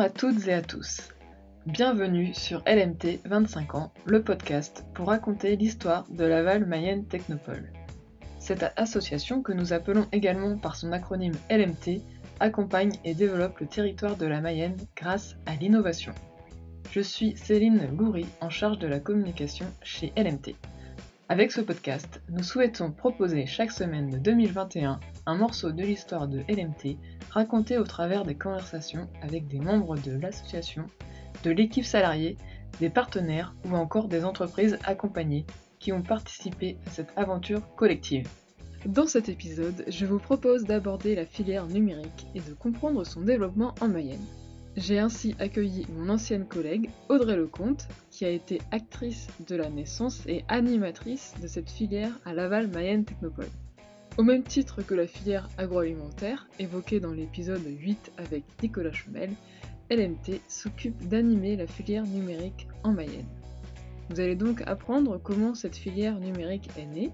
À toutes et à tous. Bienvenue sur LMT 25 ans, le podcast pour raconter l'histoire de Laval Mayenne Technopole. Cette association, que nous appelons également par son acronyme LMT, accompagne et développe le territoire de la Mayenne grâce à l'innovation. Je suis Céline Loury, en charge de la communication chez LMT. Avec ce podcast, nous souhaitons proposer chaque semaine de 2021 un morceau de l'histoire de LMT raconté au travers des conversations avec des membres de l'association, de l'équipe salariée, des partenaires ou encore des entreprises accompagnées qui ont participé à cette aventure collective. Dans cet épisode, je vous propose d'aborder la filière numérique et de comprendre son développement en Mayenne. J'ai ainsi accueilli mon ancienne collègue Audrey Lecomte, qui a été actrice de la naissance et animatrice de cette filière à Laval Mayenne Technopole. Au même titre que la filière agroalimentaire, évoquée dans l'épisode 8 avec Nicolas Chomel, LMT s'occupe d'animer la filière numérique en Mayenne. Vous allez donc apprendre comment cette filière numérique est née,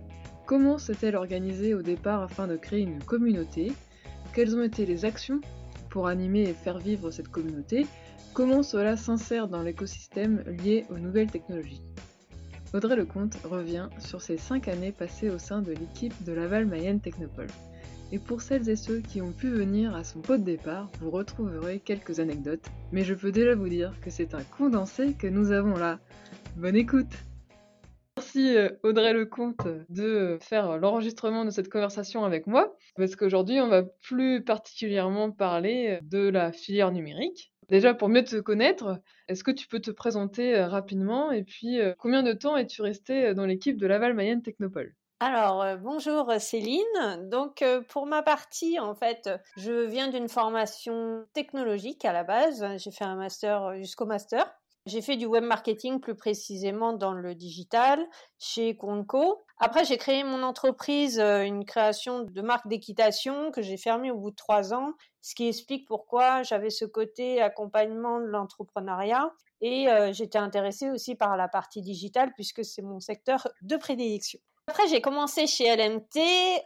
comment s'est-elle organisée au départ afin de créer une communauté, quelles ont été les actions pour animer et faire vivre cette communauté, comment cela s'insère dans l'écosystème lié aux nouvelles technologies. Audrey Lecomte revient sur ses 5 années passées au sein de l'équipe de Laval Mayenne Technopole. Et pour celles et ceux qui ont pu venir à son pot de départ, vous retrouverez quelques anecdotes, mais je peux déjà vous dire que c'est un condensé que nous avons là. Bonne écoute Merci euh, Audrey Lecomte de faire l'enregistrement de cette conversation avec moi, parce qu'aujourd'hui on va plus particulièrement parler de la filière numérique. Déjà pour mieux te connaître, est-ce que tu peux te présenter euh, rapidement? Et puis euh, combien de temps es-tu resté dans l'équipe de Laval Mayenne Technopole? Alors, bonjour Céline. Donc, pour ma partie, en fait, je viens d'une formation technologique à la base. J'ai fait un master jusqu'au master. J'ai fait du web marketing plus précisément dans le digital chez Conco. Après, j'ai créé mon entreprise, euh, une création de marque d'équitation que j'ai fermée au bout de trois ans, ce qui explique pourquoi j'avais ce côté accompagnement de l'entrepreneuriat et euh, j'étais intéressée aussi par la partie digitale puisque c'est mon secteur de prédilection. Après, j'ai commencé chez LMT.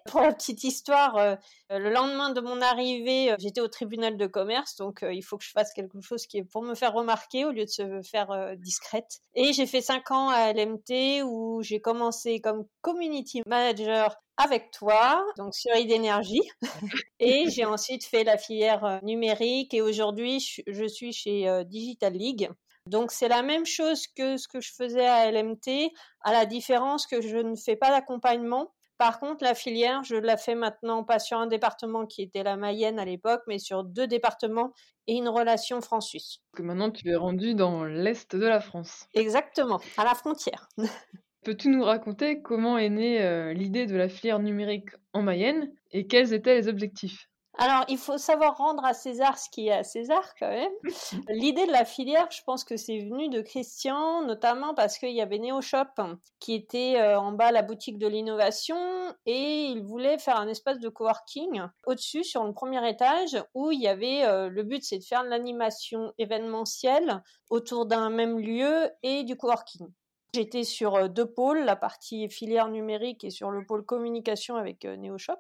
Pour la petite histoire, euh, le lendemain de mon arrivée, euh, j'étais au tribunal de commerce, donc euh, il faut que je fasse quelque chose qui est pour me faire remarquer au lieu de se faire discrète. Et j'ai fait cinq ans à LMT où j'ai commencé comme community manager avec toi, donc sur Idénergie. et j'ai ensuite fait la filière numérique et aujourd'hui, je suis chez Digital League. Donc c'est la même chose que ce que je faisais à LMT, à la différence que je ne fais pas d'accompagnement. Par contre, la filière, je la fais maintenant pas sur un département qui était la Mayenne à l'époque, mais sur deux départements et une relation France-Suisse. Que maintenant tu es rendu dans l'est de la France. Exactement, à la frontière. Peux-tu nous raconter comment est née euh, l'idée de la filière numérique en Mayenne et quels étaient les objectifs? Alors, il faut savoir rendre à César ce qui est à César quand même. L'idée de la filière, je pense que c'est venu de Christian, notamment parce qu'il y avait NeoShop qui était euh, en bas la boutique de l'innovation et il voulait faire un espace de coworking au-dessus sur le premier étage où il y avait euh, le but c'est de faire de l'animation événementielle autour d'un même lieu et du coworking. J'étais sur euh, deux pôles, la partie filière numérique et sur le pôle communication avec NeoShop.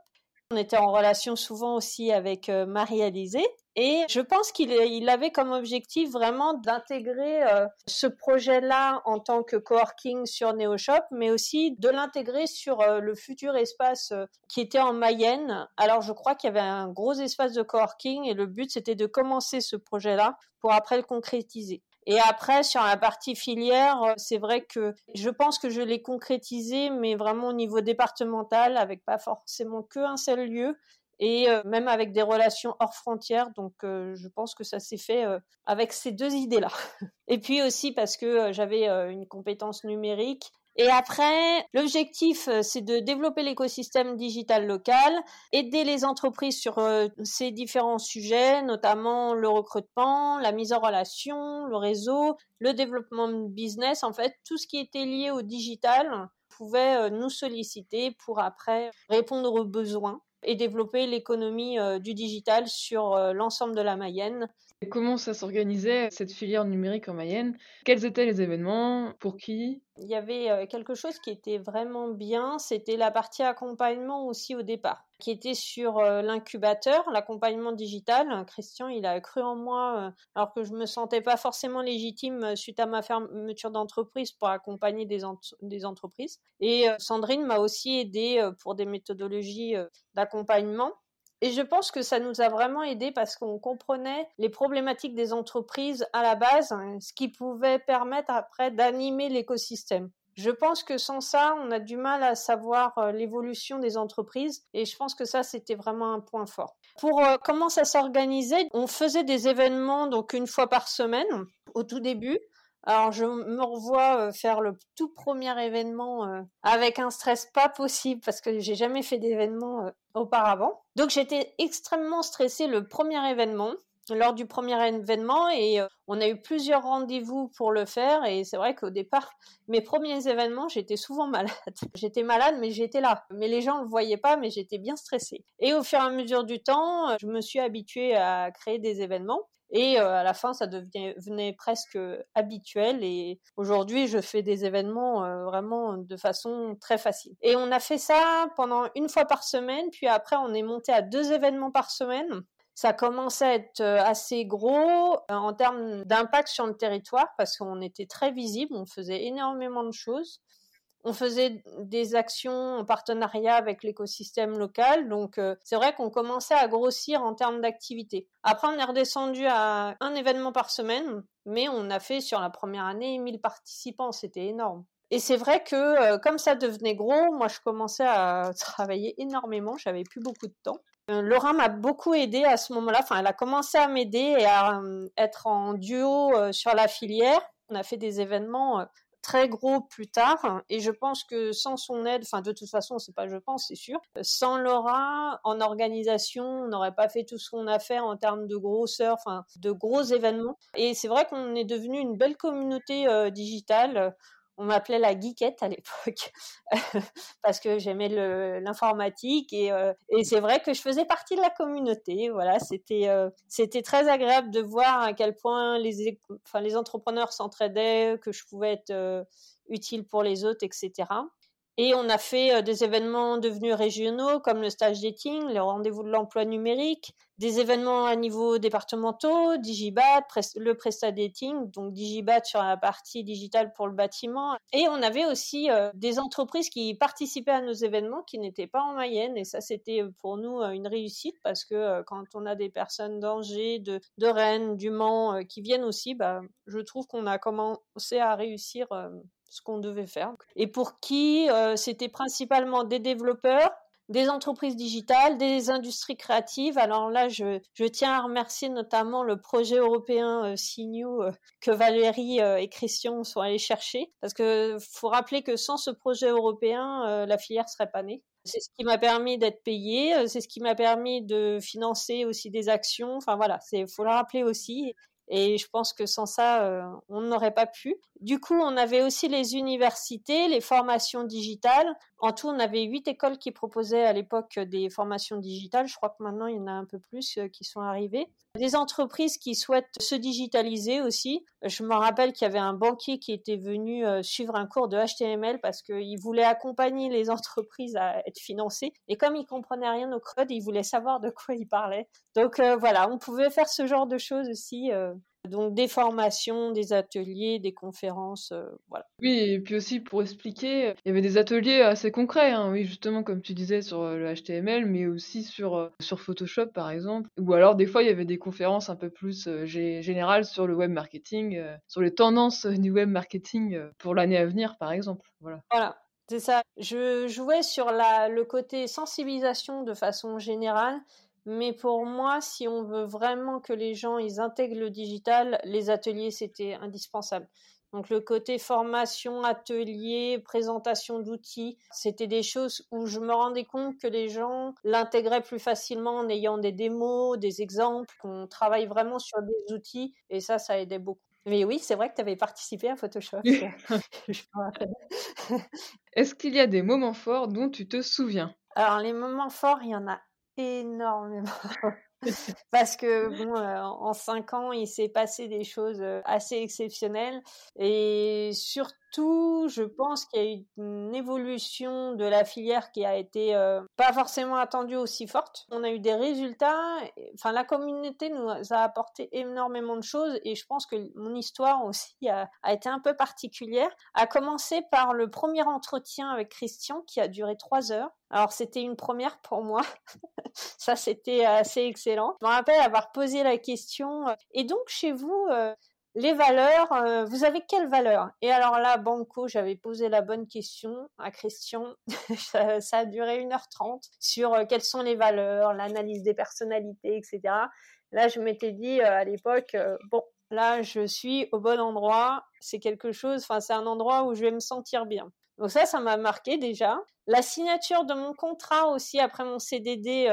On était en relation souvent aussi avec euh, Marie-Alizée. Et je pense qu'il avait comme objectif vraiment d'intégrer euh, ce projet-là en tant que coworking sur NeoShop, mais aussi de l'intégrer sur euh, le futur espace qui était en Mayenne. Alors je crois qu'il y avait un gros espace de coworking et le but c'était de commencer ce projet-là pour après le concrétiser. Et après, sur la partie filière, euh, c'est vrai que je pense que je l'ai concrétisé, mais vraiment au niveau départemental, avec pas forcément qu'un seul lieu, et euh, même avec des relations hors frontières. Donc, euh, je pense que ça s'est fait avec ces deux idées-là. Et puis aussi parce que j'avais une compétence numérique et après, l'objectif, euh, c'est de développer l'écosystème digital local, aider les entreprises sur euh, ces différents sujets, notamment le recrutement, la mise en relation, le réseau, le développement de business. En fait, tout ce qui était lié au digital pouvait euh, nous solliciter pour après répondre aux besoins et développer l'économie du digital sur l'ensemble de la Mayenne. Comment ça s'organisait cette filière numérique en Mayenne? Quels étaient les événements? Pour qui? Il y avait quelque chose qui était vraiment bien, c'était la partie accompagnement aussi au départ, qui était sur l'incubateur, l'accompagnement digital. Christian, il a cru en moi, alors que je me sentais pas forcément légitime suite à ma fermeture d'entreprise pour accompagner des, des entreprises. Et Sandrine m'a aussi aidé pour des méthodologies d'accompagnement. Et je pense que ça nous a vraiment aidé parce qu'on comprenait les problématiques des entreprises à la base, hein, ce qui pouvait permettre après d'animer l'écosystème. Je pense que sans ça, on a du mal à savoir euh, l'évolution des entreprises et je pense que ça, c'était vraiment un point fort. Pour euh, comment ça s'organisait, on faisait des événements donc une fois par semaine au tout début. Alors je me revois euh, faire le tout premier événement euh, avec un stress pas possible parce que j'ai jamais fait d'événement euh, auparavant. Donc j'étais extrêmement stressée le premier événement lors du premier événement et on a eu plusieurs rendez-vous pour le faire et c'est vrai qu'au départ mes premiers événements j'étais souvent malade j'étais malade mais j'étais là mais les gens le voyaient pas mais j'étais bien stressée et au fur et à mesure du temps je me suis habituée à créer des événements et euh, à la fin, ça devenait presque habituel. Et aujourd'hui, je fais des événements euh, vraiment de façon très facile. Et on a fait ça pendant une fois par semaine. Puis après, on est monté à deux événements par semaine. Ça commençait à être euh, assez gros en termes d'impact sur le territoire parce qu'on était très visible, on faisait énormément de choses on faisait des actions en partenariat avec l'écosystème local. Donc, euh, c'est vrai qu'on commençait à grossir en termes d'activité. Après, on est redescendu à un événement par semaine, mais on a fait sur la première année 1000 participants. C'était énorme. Et c'est vrai que euh, comme ça devenait gros, moi, je commençais à travailler énormément. J'avais plus beaucoup de temps. Euh, Laura m'a beaucoup aidé à ce moment-là. Enfin, elle a commencé à m'aider et à être en duo sur la filière. On a fait des événements très gros plus tard. Et je pense que sans son aide, enfin de toute façon, c'est pas je pense, c'est sûr, sans Laura en organisation, on n'aurait pas fait tout ce qu'on a fait en termes de grosseur, de gros événements. Et c'est vrai qu'on est devenu une belle communauté euh, digitale on m'appelait la geekette à l'époque parce que j'aimais l'informatique euh, et, c'est vrai que je faisais partie de la communauté. Voilà, c'était euh, très agréable de voir à quel point les entrepreneurs s'entraidaient, que je pouvais être euh, utile pour les autres, etc. Et on a fait euh, des événements devenus régionaux comme le stage dating, les rendez-vous de l'emploi numérique, des événements à niveau départementaux, Digibat, le Presta Dating, donc Digibat sur la partie digitale pour le bâtiment. Et on avait aussi euh, des entreprises qui participaient à nos événements qui n'étaient pas en Mayenne. Et ça, c'était euh, pour nous une réussite parce que quand on a des personnes d'Angers, de, de Rennes, du Mans qui viennent aussi, bah, je trouve qu'on a commencé à réussir ce qu'on devait faire. Et pour qui euh, c'était principalement des développeurs, des entreprises digitales, des industries créatives. Alors là, je, tiens à remercier notamment le projet européen euh, euh que Valérie et Christian sont allés chercher. Parce que faut rappeler que sans ce projet européen, la filière serait pas née. C'est ce qui m'a permis d'être payé, c'est ce qui m'a permis de financer aussi des actions. Enfin voilà, c'est faut le rappeler aussi. Et je pense que sans ça, euh, on n'aurait pas pu. Du coup, on avait aussi les universités, les formations digitales. En tout, on avait huit écoles qui proposaient à l'époque des formations digitales. Je crois que maintenant, il y en a un peu plus euh, qui sont arrivées. Des entreprises qui souhaitent se digitaliser aussi. Je me rappelle qu'il y avait un banquier qui était venu euh, suivre un cours de HTML parce qu'il voulait accompagner les entreprises à être financées. Et comme il comprenait rien au code, il voulait savoir de quoi il parlait. Donc voilà, on pouvait faire ce genre de choses aussi donc des formations, des ateliers, des conférences, euh, voilà. Oui, et puis aussi pour expliquer, il y avait des ateliers assez concrets, hein, oui, justement comme tu disais sur euh, le HTML, mais aussi sur, euh, sur Photoshop par exemple. Ou alors des fois il y avait des conférences un peu plus générales sur le web marketing, sur les tendances du web marketing pour l'année à venir par exemple. Voilà. Voilà. C'est ça. Je jouais sur la, le côté sensibilisation de façon générale mais pour moi, si on veut vraiment que les gens ils intègrent le digital, les ateliers c'était indispensable. Donc le côté formation, atelier, présentation d'outils, c'était des choses où je me rendais compte que les gens l'intégraient plus facilement en ayant des démos, des exemples, qu'on travaille vraiment sur des outils et ça, ça aidait beaucoup. Mais oui, c'est vrai que tu avais participé à Photoshop. Est-ce qu'il y a des moments forts dont tu te souviens? Alors les moments forts, il y en a énormément. Parce que bon, euh, en cinq ans, il s'est passé des choses euh, assez exceptionnelles et surtout tout, je pense qu'il y a eu une évolution de la filière qui a été euh, pas forcément attendue aussi forte. On a eu des résultats. Enfin, la communauté nous a apporté énormément de choses et je pense que mon histoire aussi a, été un peu particulière. A commencé par le premier entretien avec Christian qui a duré trois heures. Alors c'était une première pour moi. Ça c'était assez excellent. Je me rappelle avoir posé la question. Euh, et donc chez vous, euh, les valeurs, euh, vous avez quelles valeurs? Et alors là, Banco, j'avais posé la bonne question à Christian. ça, a duré 1h30 sur euh, quelles sont les valeurs, l'analyse des personnalités, etc. Là, je m'étais dit euh, à l'époque, bon, là, je suis au bon endroit. C'est quelque chose, enfin, c'est un endroit où je vais me sentir bien. Donc ça, ça m'a marqué déjà. La signature de mon contrat aussi après mon CDD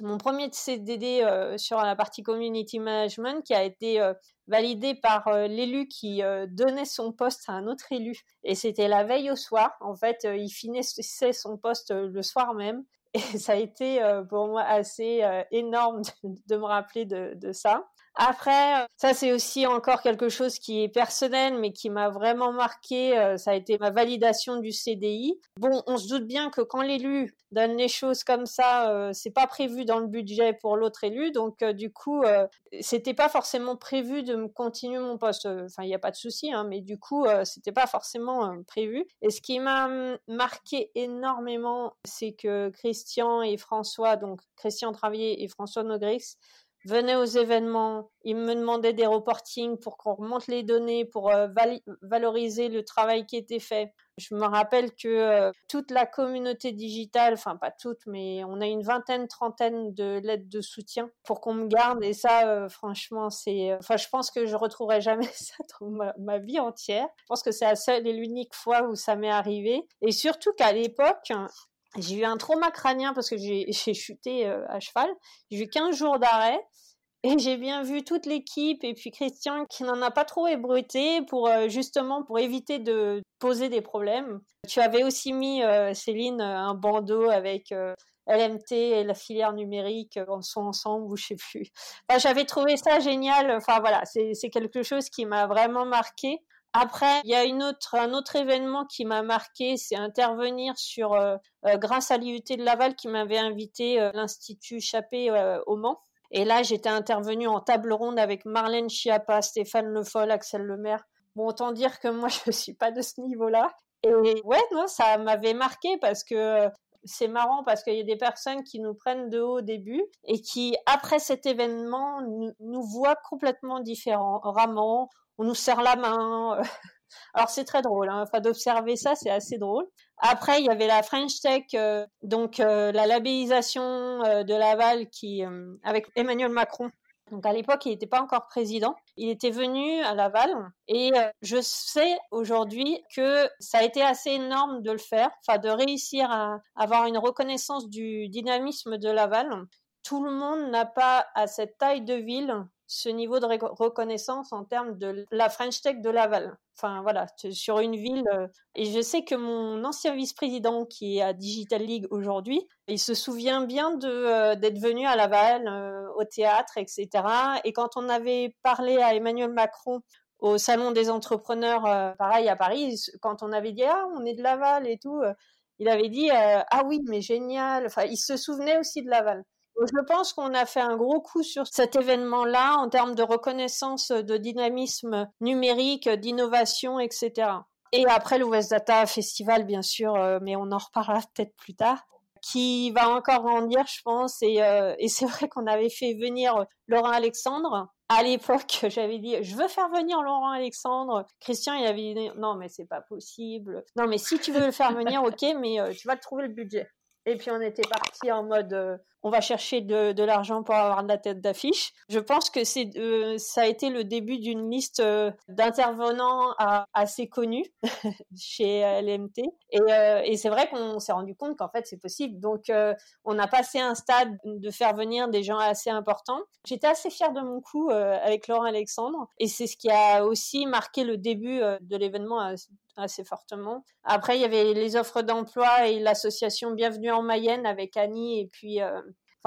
mon premier CDD euh, sur la partie community management qui a été euh, validé par euh, l'élu qui donnait son poste à un autre élu. Et c'était la veille au soir. En fait, il finissait son poste le soir même. Et ça a été pour moi assez énorme de, me rappeler de ça. Après, euh, ça c'est aussi encore quelque chose qui est personnel, mais qui m'a vraiment marqué. Euh, ça a été ma validation du CDI. Bon, on se doute bien que quand l'élu donne les choses comme ça, euh, c'est pas prévu dans le budget pour l'autre élu, donc du coup, c'était pas forcément prévu de continuer mon poste. Enfin, il n'y a pas de souci, hein, mais du coup, c'était pas forcément prévu. Et ce qui m'a marqué énormément, c'est que Christian et François, donc Christian Travier et François Nogrix, venaient aux événements, ils me demandaient des reportings pour qu'on remonte les données, pour euh, valoriser le travail qui était fait. Je me rappelle que euh, toute la communauté digitale, enfin pas toute, mais on a une vingtaine, trentaine de lettres de soutien pour qu'on me garde. Et ça, euh, franchement, c'est, enfin, je pense que je retrouverai jamais ça dans ma, ma vie entière. Je pense que c'est la seule et l'unique fois où ça m'est arrivé. Et surtout qu'à l'époque, j'ai eu un trauma crânien parce que j'ai chuté euh, à cheval. J'ai eu 15 jours d'arrêt. Et j'ai bien vu toute l'équipe et puis Christian qui n'en a pas trop ébruité pour euh, justement pour éviter de poser des problèmes. Tu avais aussi mis euh, Céline un bandeau avec LMT et la filière numérique en sont ensemble ou je sais plus. J'avais trouvé ça génial. Enfin voilà, c'est quelque chose qui m'a vraiment marqué. Après, il y a un autre événement qui m'a marqué, c'est intervenir sur, euh, euh, grâce à l'IUT de Laval qui m'avait invité euh, l'Institut Chappé au Mans. Et là, j'étais intervenue en table ronde avec Marlène Schiappa, Stéphane Le Foll, Axel Lemaire. Bon, autant dire que moi, je suis pas de ce niveau-là. Et ouais, non, ça m'avait marqué parce que c'est marrant parce qu'il y a des personnes qui nous prennent de haut au début et qui, après cet événement, nous, nous voient complètement différemment on nous serre la main. Alors c'est très drôle, hein. enfin d'observer ça, c'est assez drôle. Après, il y avait la French Tech, euh, donc euh, la labellisation euh, de Laval qui, avec Emmanuel Macron. Donc à l'époque, il n'était pas encore président. Il était venu à Laval et je sais aujourd'hui que ça a été assez énorme de le faire, enfin de réussir à avoir une reconnaissance du dynamisme de Laval. Tout le monde n'a pas à cette taille de ville ce niveau de reconnaissance en termes de la French Tech de Laval. Enfin voilà, sur une ville. Euh, et je sais que mon ancien vice-président qui est à Digital League aujourd'hui, il se souvient bien euh, d'être venu à Laval euh, au théâtre, etc. Et quand on avait parlé à Emmanuel Macron au salon des entrepreneurs, pareil à Paris, quand on avait dit ah on est de Laval et tout, il avait dit ah oui mais génial. Enfin il se souvenait aussi de Laval. Je pense qu'on a fait un gros coup sur cet événement-là en termes de reconnaissance de dynamisme numérique, d'innovation, etc. Et après le West Data Festival, bien sûr, euh, mais on en reparlera peut-être plus tard, qui va encore grandir, je pense. Et, euh, c'est vrai qu'on avait fait venir Laurent Alexandre. À l'époque, j'avais dit, je veux faire venir Laurent Alexandre. Christian, il avait dit, non, mais c'est pas possible. Non, mais si tu veux le faire venir, ok, mais euh, tu vas trouver le budget. Et puis on était parti en mode, on va chercher de, l'argent pour avoir de la tête d'affiche. Je pense que c'est euh, ça a été le début d'une liste euh, d'intervenants assez connus chez LMT. Euh, et, c'est vrai qu'on s'est rendu compte qu'en fait c'est possible. Donc on a passé un stade de faire venir des gens assez importants. J'étais assez fière de mon coup avec Laurent Alexandre. Et c'est ce qui a aussi marqué le début de l'événement assez fortement. Après, il y avait les offres d'emploi et l'association Bienvenue en Mayenne avec Annie et puis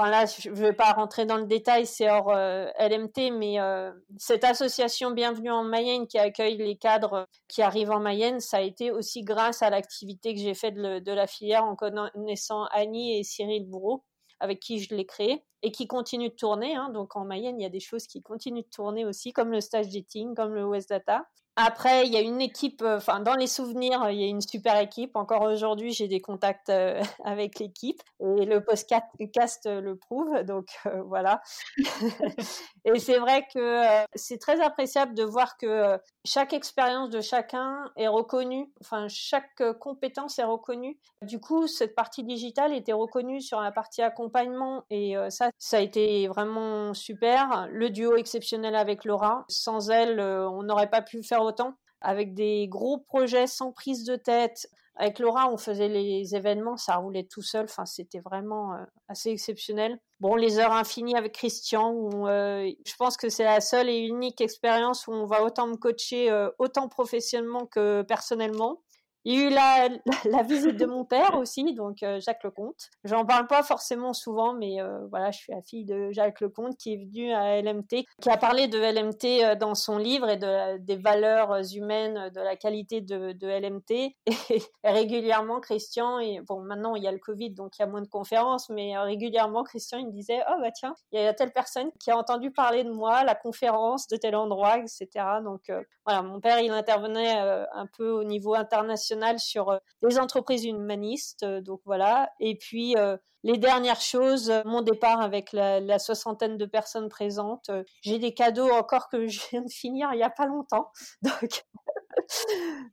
enfin là, je ne vais pas rentrer dans le détail, c'est hors LMT, mais cette association Bienvenue en Mayenne qui accueille les cadres qui arrivent en Mayenne, ça a été aussi grâce à l'activité que j'ai faite de, la filière en connaissant Annie et Cyril Bourreau avec qui je l'ai créé et qui continue de tourner. Hein. Donc en Mayenne, il y a des choses qui continuent de tourner aussi, comme le stage dating, comme le West Data. Après, il y a une équipe, euh, enfin, dans les souvenirs, il y a une super équipe. Encore aujourd'hui, j'ai des contacts euh, avec l'équipe et le podcast le prouve. Donc, euh, voilà. et c'est vrai que c'est très appréciable de voir que chaque expérience de chacun est reconnue. Enfin, chaque compétence est reconnue. Du coup, cette partie digitale était reconnue sur la partie accompagnement et ça, ça a été vraiment super. Le duo exceptionnel avec Laura. Sans elle, on n'aurait pas pu faire autant, avec des gros projets sans prise de tête. Avec Laura, on faisait les événements, ça roulait tout seul. Enfin, c'était vraiment euh, assez exceptionnel. Bon, les heures infinies avec Christian, où, euh, je pense que c'est la seule et unique expérience où on va autant me coacher, euh, autant professionnellement que personnellement. Il y a eu la, visite de mon père aussi, donc euh, Jacques Lecomte. J'en parle pas forcément souvent, mais euh, voilà, je suis la fille de Jacques Lecomte qui est venu à LMT, qui a parlé de LMT euh, dans son livre et de, des valeurs humaines, de la qualité de, de LMT. Et, régulièrement, Christian, et bon, maintenant il y a le Covid, donc il y a moins de conférences, mais régulièrement, Christian, il me disait, oh bah tiens, il y a telle personne qui a entendu parler de moi, la conférence de tel endroit, etc. Donc voilà, mon père, il intervenait un peu au niveau international sur euh, les entreprises humanistes. Euh, donc voilà. Et puis euh, les dernières choses, mon départ avec la, soixantaine de personnes présentes. J'ai des cadeaux encore que je viens de finir il n'y a pas longtemps. Donc,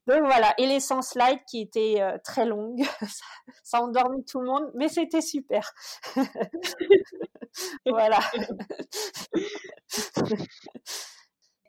donc voilà. Et les 100 slides qui étaient très longues. Ça, ça a endormi tout le monde, mais c'était super. voilà.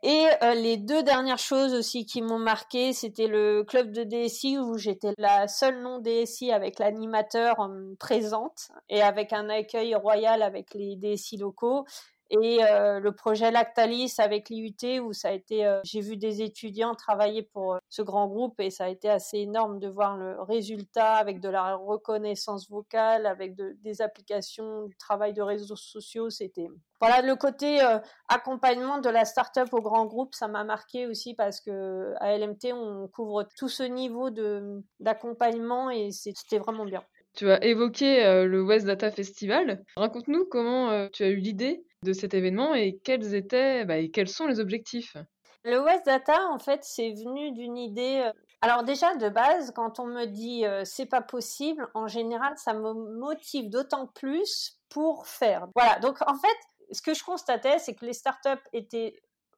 Et euh, les deux dernières choses aussi qui m'ont marqué, c'était le club de DSI où j'étais la seule non DSI avec l'animateur euh, présente et avec un accueil royal avec les DSI locaux et euh, le projet Lactalis avec l'IUT où ça a été euh, j'ai vu des étudiants travailler pour euh, ce grand groupe et ça a été assez énorme de voir le résultat avec de la reconnaissance vocale avec des applications du travail de réseaux sociaux c'était voilà le côté accompagnement de la start-up au grand groupe ça m'a marqué aussi parce que à LMT on couvre tout ce niveau de d'accompagnement et c'était vraiment bien tu as évoqué le West Data Festival. Raconte-nous comment tu as eu l'idée de cet événement et quels étaient bah, et quels sont les objectifs? Le West Data, en fait, c'est venu d'une idée. Euh, alors déjà de base, quand on me dit euh, c'est pas possible, en général, ça me motive d'autant plus pour faire. Voilà. Donc en fait, ce que je constatais, c'est que les startups étaient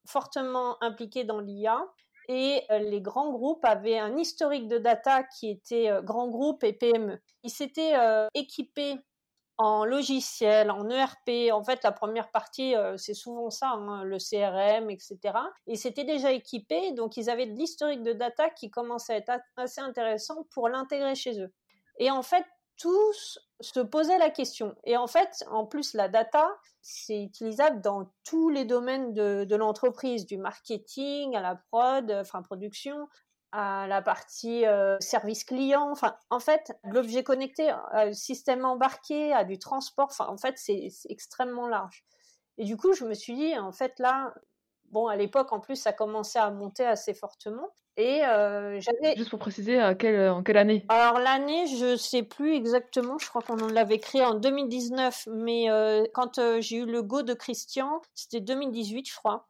fortement impliquées dans l'IA et euh, les grands groupes avaient un historique de data qui était grands groupes et PME. Ils s'étaient équipés en logiciel, en ERP. En fait, la première partie, euh, c'est souvent ça, hein, le CRM, etc. Et c'était déjà équipé, donc ils avaient de l'historique de data qui commençait à être assez intéressant pour l'intégrer chez eux. Et en fait, tous se posaient la question. Et en fait, en plus, la data, c'est utilisable dans tous les domaines de, de l'entreprise, du marketing à la prod, enfin production, à la partie euh, service client. Enfin, en fait, l'objet connecté, euh, système embarqué, à du transport. Enfin, en fait, c'est extrêmement large. Et du coup, je me suis dit, en fait, là, bon, à l'époque, en plus, ça commençait à monter assez fortement. Et euh, j'avais. Juste pour préciser, à quelle, en quelle année? Alors, l'année, je sais plus exactement. Je crois qu'on l'avait créé en 2019. Mais quand j'ai eu le go de Christian, c'était 2018, je crois.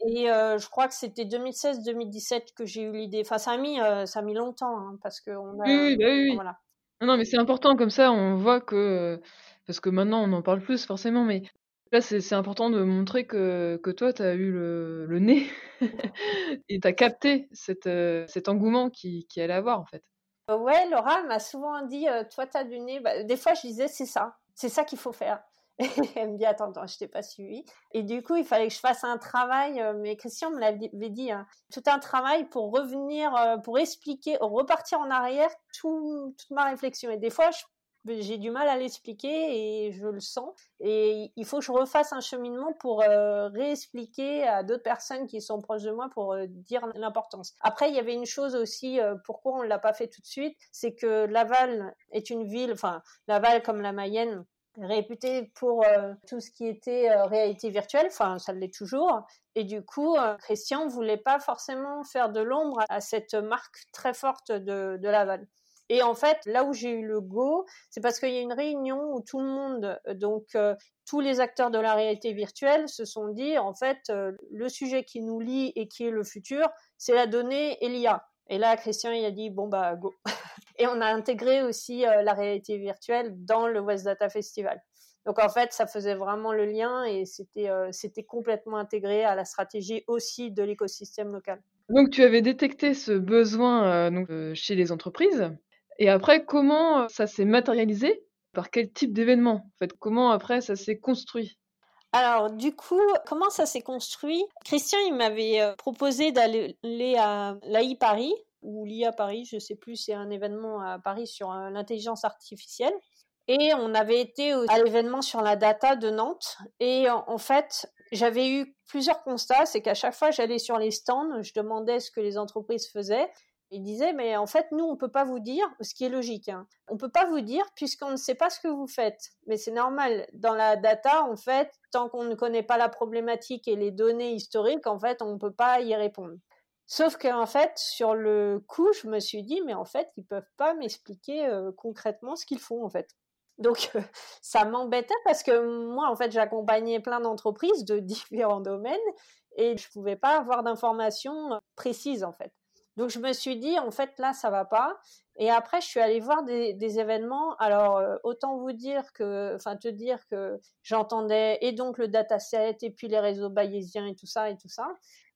Et euh, je crois que c'était 2016-2017 que j'ai eu l'idée. Enfin, ça a mis, euh, ça a mis longtemps, hein, parce que on a. Oui, oui, bah oui. Voilà. Non, mais c'est important comme ça, on voit que. Parce que maintenant, on en parle plus, forcément, mais là, c'est important de montrer que, que toi, tu as eu le, le nez et tu as capté cette, euh, cet engouement qui, qui allait avoir, en fait. Ouais, Laura m'a souvent dit, toi, tu as du nez. Bah, des fois, je disais, c'est ça, c'est ça qu'il faut faire. elle me dit attends, attends, je t'ai pas suivi. Et du coup, il fallait que je fasse un travail, euh, mais Christian me l'avait dit, hein, tout un travail pour revenir, euh, pour expliquer, repartir en arrière tout, toute ma réflexion. Et des fois, j'ai du mal à l'expliquer et je le sens. Et il faut que je refasse un cheminement pour euh, réexpliquer à d'autres personnes qui sont proches de moi pour dire l'importance. Après, il y avait une chose aussi, pourquoi on ne l'a pas fait tout de suite, c'est que Laval est une ville, enfin Laval comme la Mayenne, réputé pour euh, tout ce qui était euh, réalité virtuelle, enfin ça l'est toujours. Et du coup, euh, Christian voulait pas forcément faire de l'ombre à cette marque très forte de, de Laval. Et en fait, là où j'ai eu le go, c'est parce qu'il y a une réunion où tout le monde, donc tous les acteurs de la réalité virtuelle se sont dit, en fait, le sujet qui nous lie et qui est le futur, c'est la donnée et l'IA. Et là, Christian, il a dit, bon, bah, go. et on a intégré aussi euh, la réalité virtuelle dans le West Data Festival. Donc, en fait, ça faisait vraiment le lien et c'était, euh, c'était complètement intégré à la stratégie aussi de l'écosystème local. Donc, tu avais détecté ce besoin euh, donc, chez les entreprises. Et après, comment ça s'est matérialisé? Par quel type d'événement en fait, Comment après ça s'est construit? Alors, du coup, comment ça s'est construit? Christian, il m'avait euh, proposé d'aller à l'AI Paris, ou l'IA Paris, je ne sais plus, c'est un événement à Paris sur euh, l'intelligence artificielle. Et on avait été à l'événement sur la data de Nantes. Et en fait, j'avais eu plusieurs constats. C'est qu'à chaque fois, j'allais sur les stands, je demandais ce que les entreprises faisaient. Il disait, mais en fait, nous, on ne peut pas vous dire, ce qui est logique, hein, on ne peut pas vous dire puisqu'on ne sait pas ce que vous faites. Mais c'est normal. Dans la data, en fait, tant qu'on ne connaît pas la problématique et les données historiques, en fait, on ne peut pas y répondre. Sauf qu'en fait, sur le coup, je me suis dit, mais en fait, ils peuvent pas m'expliquer euh, concrètement ce qu'ils font, en fait. Donc, ça m'embêtait parce que moi, en fait, j'accompagnais plein d'entreprises de différents domaines et je pouvais pas avoir d'informations précises, en fait. Donc je me suis dit, en fait, là, ça va pas. Et après, je suis allée voir des, événements. Alors, euh, autant vous dire que, enfin, te dire que j'entendais et donc le dataset et puis les réseaux bayésiens et tout ça et tout ça.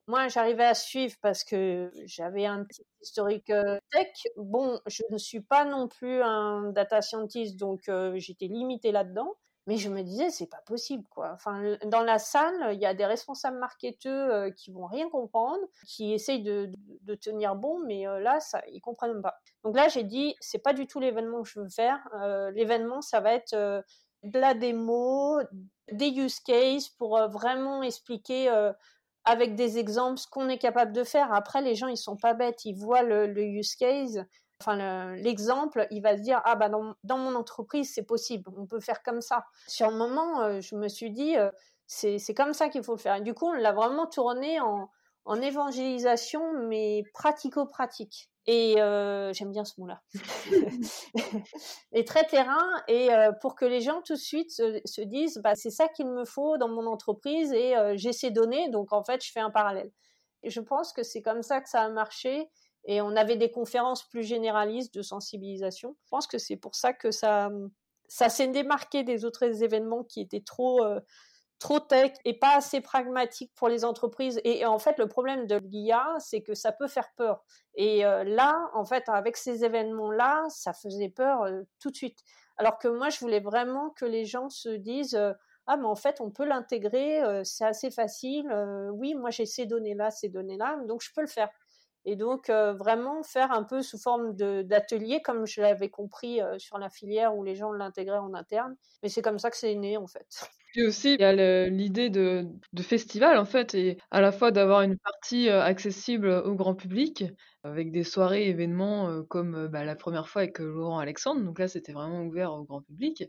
Moi, j'arrivais à suivre parce que j'avais un petit historique euh, tech. Bon, je ne suis pas non plus un data scientist, donc euh, j'étais limitée là-dedans. Mais je me disais, c'est pas possible, quoi. Enfin, dans la salle, il y a des responsables marketeux euh, qui vont rien comprendre, qui essayent de, tenir bon, mais euh, là, ça, ils comprennent pas. Donc là, j'ai dit, c'est pas du tout l'événement que je veux faire. Euh, l'événement, ça va être de la démo, des use cases pour vraiment expliquer avec des exemples ce qu'on est capable de faire. Après, les gens, ils sont pas bêtes, ils voient le use case enfin l'exemple, il va se dire ah bah dans, mon entreprise c'est possible, on peut faire comme ça. Sur le moment, euh, je me suis dit euh, c'est comme ça qu'il faut le faire. Et du coup, on l'a vraiment tourné en, évangélisation mais pratico-pratique. Et euh, j'aime bien ce mot-là. et très terrain, et pour que les gens tout de suite se, se disent, bah, c'est ça qu'il me faut dans mon entreprise, et j'ai ces données, donc en fait, je fais un parallèle. Et je pense que c'est comme ça que ça a marché, et on avait des conférences plus généralistes de sensibilisation. Je pense que c'est pour ça que ça, ça s'est démarqué des autres événements qui étaient trop, euh, trop tech et pas assez pragmatiques pour les entreprises. Et, en fait, le problème de l'IA, c'est que ça peut faire peur. Et euh, là, en fait, avec ces événements-là, ça faisait peur euh, tout de suite. Alors que moi, je voulais vraiment que les gens se disent ah mais en fait on peut l'intégrer, c'est assez facile. oui, moi j'ai ces données-là, ces données-là, donc je peux le faire. Et donc, euh, vraiment faire un peu sous forme d'atelier, comme je l'avais compris euh, sur la filière où les gens l'intégraient en interne. Mais c'est comme ça que c'est né, en fait. Et aussi, il y a l'idée de, de, festival, en fait, et à la fois d'avoir une partie euh, accessible au grand public, avec des soirées, événements, comme bah, la première fois avec Laurent Alexandre. Donc là, c'était vraiment ouvert au grand public.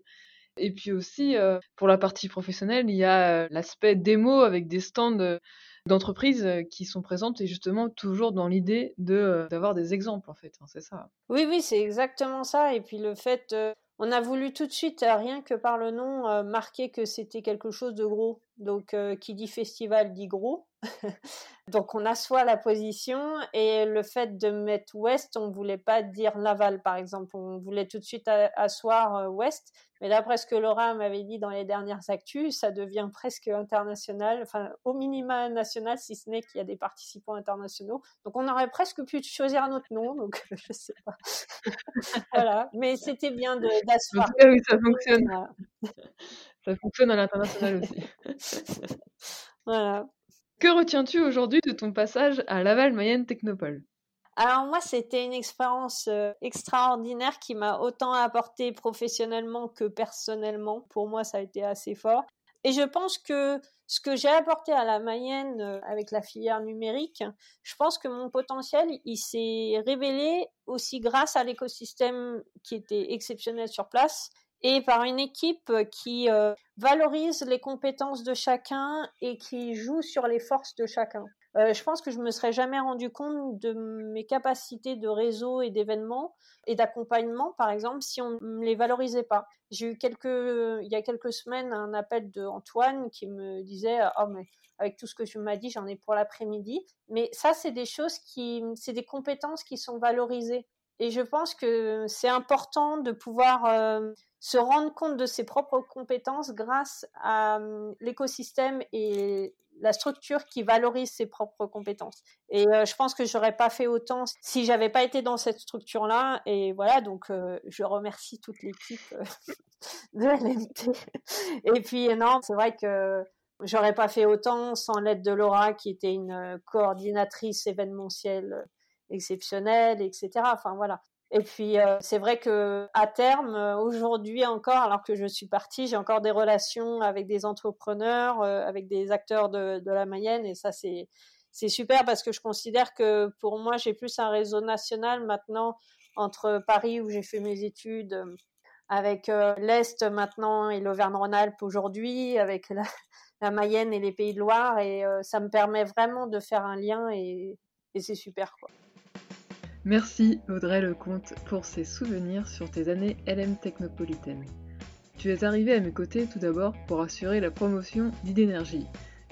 Et puis aussi, pour la partie professionnelle, il y a l'aspect démo avec des stands d'entreprises qui sont présentes et justement toujours dans l'idée de d'avoir des exemples en fait, c'est ça. Oui, oui, c'est exactement ça. Et puis le fait, on a voulu tout de suite, rien que par le nom, marquer que c'était quelque chose de gros. Donc, qui dit festival dit gros. Donc, on assoit la position et le fait de mettre Ouest, on ne voulait pas dire Laval, par exemple. On voulait tout de suite asseoir Ouest. Mais d'après ce que Laura m'avait dit dans les dernières actus, ça devient presque international, enfin, au minima national, si ce n'est qu'il y a des participants internationaux. Donc, on aurait presque pu choisir un autre nom. Donc, je sais pas. voilà. Mais c'était bien d'asseoir. Oui, ça fonctionne. Ça fonctionne à l'international aussi. voilà. Que retiens-tu aujourd'hui de ton passage à Laval Mayenne Technopole? Alors moi, c'était une expérience euh, extraordinaire qui m'a autant apporté professionnellement que personnellement. Pour moi, ça a été assez fort. Et je pense que ce que j'ai apporté à la Mayenne euh, avec la filière numérique, je pense que mon potentiel, il s'est révélé aussi grâce à l'écosystème qui était exceptionnel sur place et par une équipe qui euh, valorise les compétences de chacun et qui joue sur les forces de chacun. Euh, je pense que je me serais jamais rendu compte de mes capacités de réseau et d'événements et d'accompagnement, par exemple, si on ne les valorisait pas. J'ai eu quelques, il y a quelques semaines un appel de Antoine qui me disait, oh mais avec tout ce que tu m'as dit, j'en ai pour l'après-midi. Mais ça, c'est des choses qui, c'est des compétences qui sont valorisées. Et je pense que c'est important de pouvoir euh, se rendre compte de ses propres compétences grâce à euh, l'écosystème et la structure qui valorise ses propres compétences. Et euh, je pense que j'aurais pas fait autant si j'avais pas été dans cette structure-là. Et voilà, donc euh, je remercie toute l'équipe de LMT. Et puis non, c'est vrai que j'aurais pas fait autant sans l'aide de Laura, qui était une coordinatrice événementielle exceptionnelle, etc. Enfin voilà. Et puis euh, c'est vrai que à terme, euh, aujourd'hui encore, alors que je suis partie, j'ai encore des relations avec des entrepreneurs, euh, avec des acteurs de, la Mayenne, et ça c'est super parce que je considère que pour moi j'ai plus un réseau national maintenant entre Paris où j'ai fait mes études, avec l'Est maintenant et l'Auvergne-Rhône-Alpes aujourd'hui, avec la, la, Mayenne et les Pays de Loire, et ça me permet vraiment de faire un lien et, et c'est super quoi. Merci Audrey Lecomte pour ces souvenirs sur tes années LM Technopolitaine. Tu es arrivée à mes côtés tout d'abord pour assurer la promotion d'Idénergie.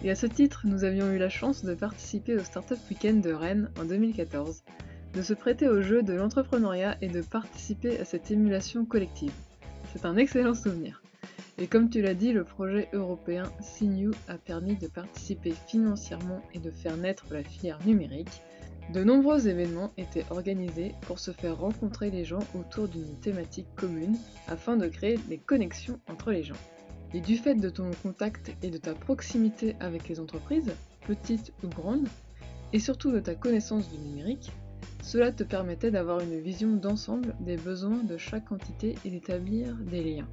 Et à ce titre, nous avions eu la chance de participer au Startup Weekend de Rennes en 2014, de se prêter au jeu de l'entrepreneuriat et de participer à cette émulation collective. C'est un excellent souvenir. Et comme tu l'as dit, le projet européen Sinew a permis de participer financièrement et de faire naître la filière numérique, de nombreux événements étaient organisés pour se faire rencontrer les gens autour d'une thématique commune afin de créer des connexions entre les gens. Et du fait de ton contact et de ta proximité avec les entreprises, petites ou grandes, et surtout de ta connaissance du numérique, cela te permettait d'avoir une vision d'ensemble des besoins de chaque entité et d'établir des liens.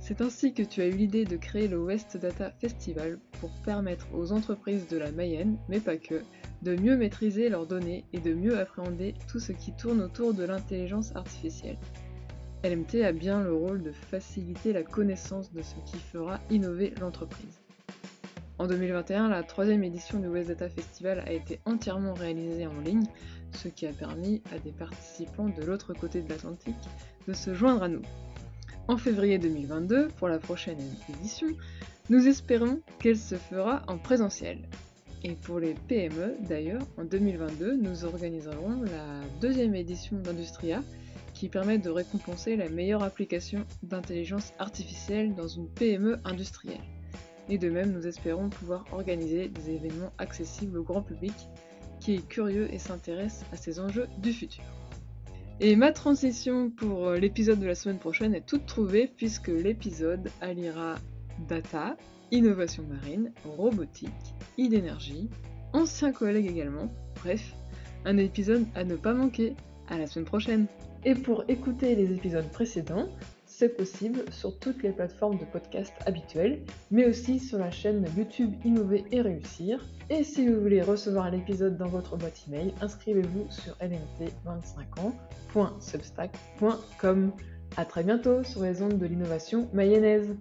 C'est ainsi que tu as eu l'idée de créer le West Data Festival pour permettre aux entreprises de la Mayenne, mais pas que, de mieux maîtriser leurs données et de mieux appréhender tout ce qui tourne autour de l'intelligence artificielle. LMT a bien le rôle de faciliter la connaissance de ce qui fera innover l'entreprise. En 2021, la troisième édition du West Data Festival a été entièrement réalisée en ligne, ce qui a permis à des participants de l'autre côté de l'Atlantique de se joindre à nous. En février 2022, pour la prochaine édition, nous espérons qu'elle se fera en présentiel. Et pour les PME, d'ailleurs, en 2022, nous organiserons la deuxième édition d'Industria qui permet de récompenser la meilleure application d'intelligence artificielle dans une PME industrielle. Et de même, nous espérons pouvoir organiser des événements accessibles au grand public qui est curieux et s'intéresse à ces enjeux du futur. Et ma transition pour euh, l'épisode de la semaine prochaine est toute trouvée puisque l'épisode alliera data, innovation marine, robotique, e-d'énergie, anciens collègues également, bref, un épisode à ne pas manquer. À la semaine prochaine. Et pour écouter les épisodes précédents, c'est possible sur toutes les plateformes de podcast habituelles, mais aussi sur la chaîne YouTube Innover et Réussir. Et si vous voulez recevoir l'épisode dans votre boîte email, inscrivez-vous sur lmt25ans.substack.com. A très bientôt sur les ondes de l'innovation mayonnaise.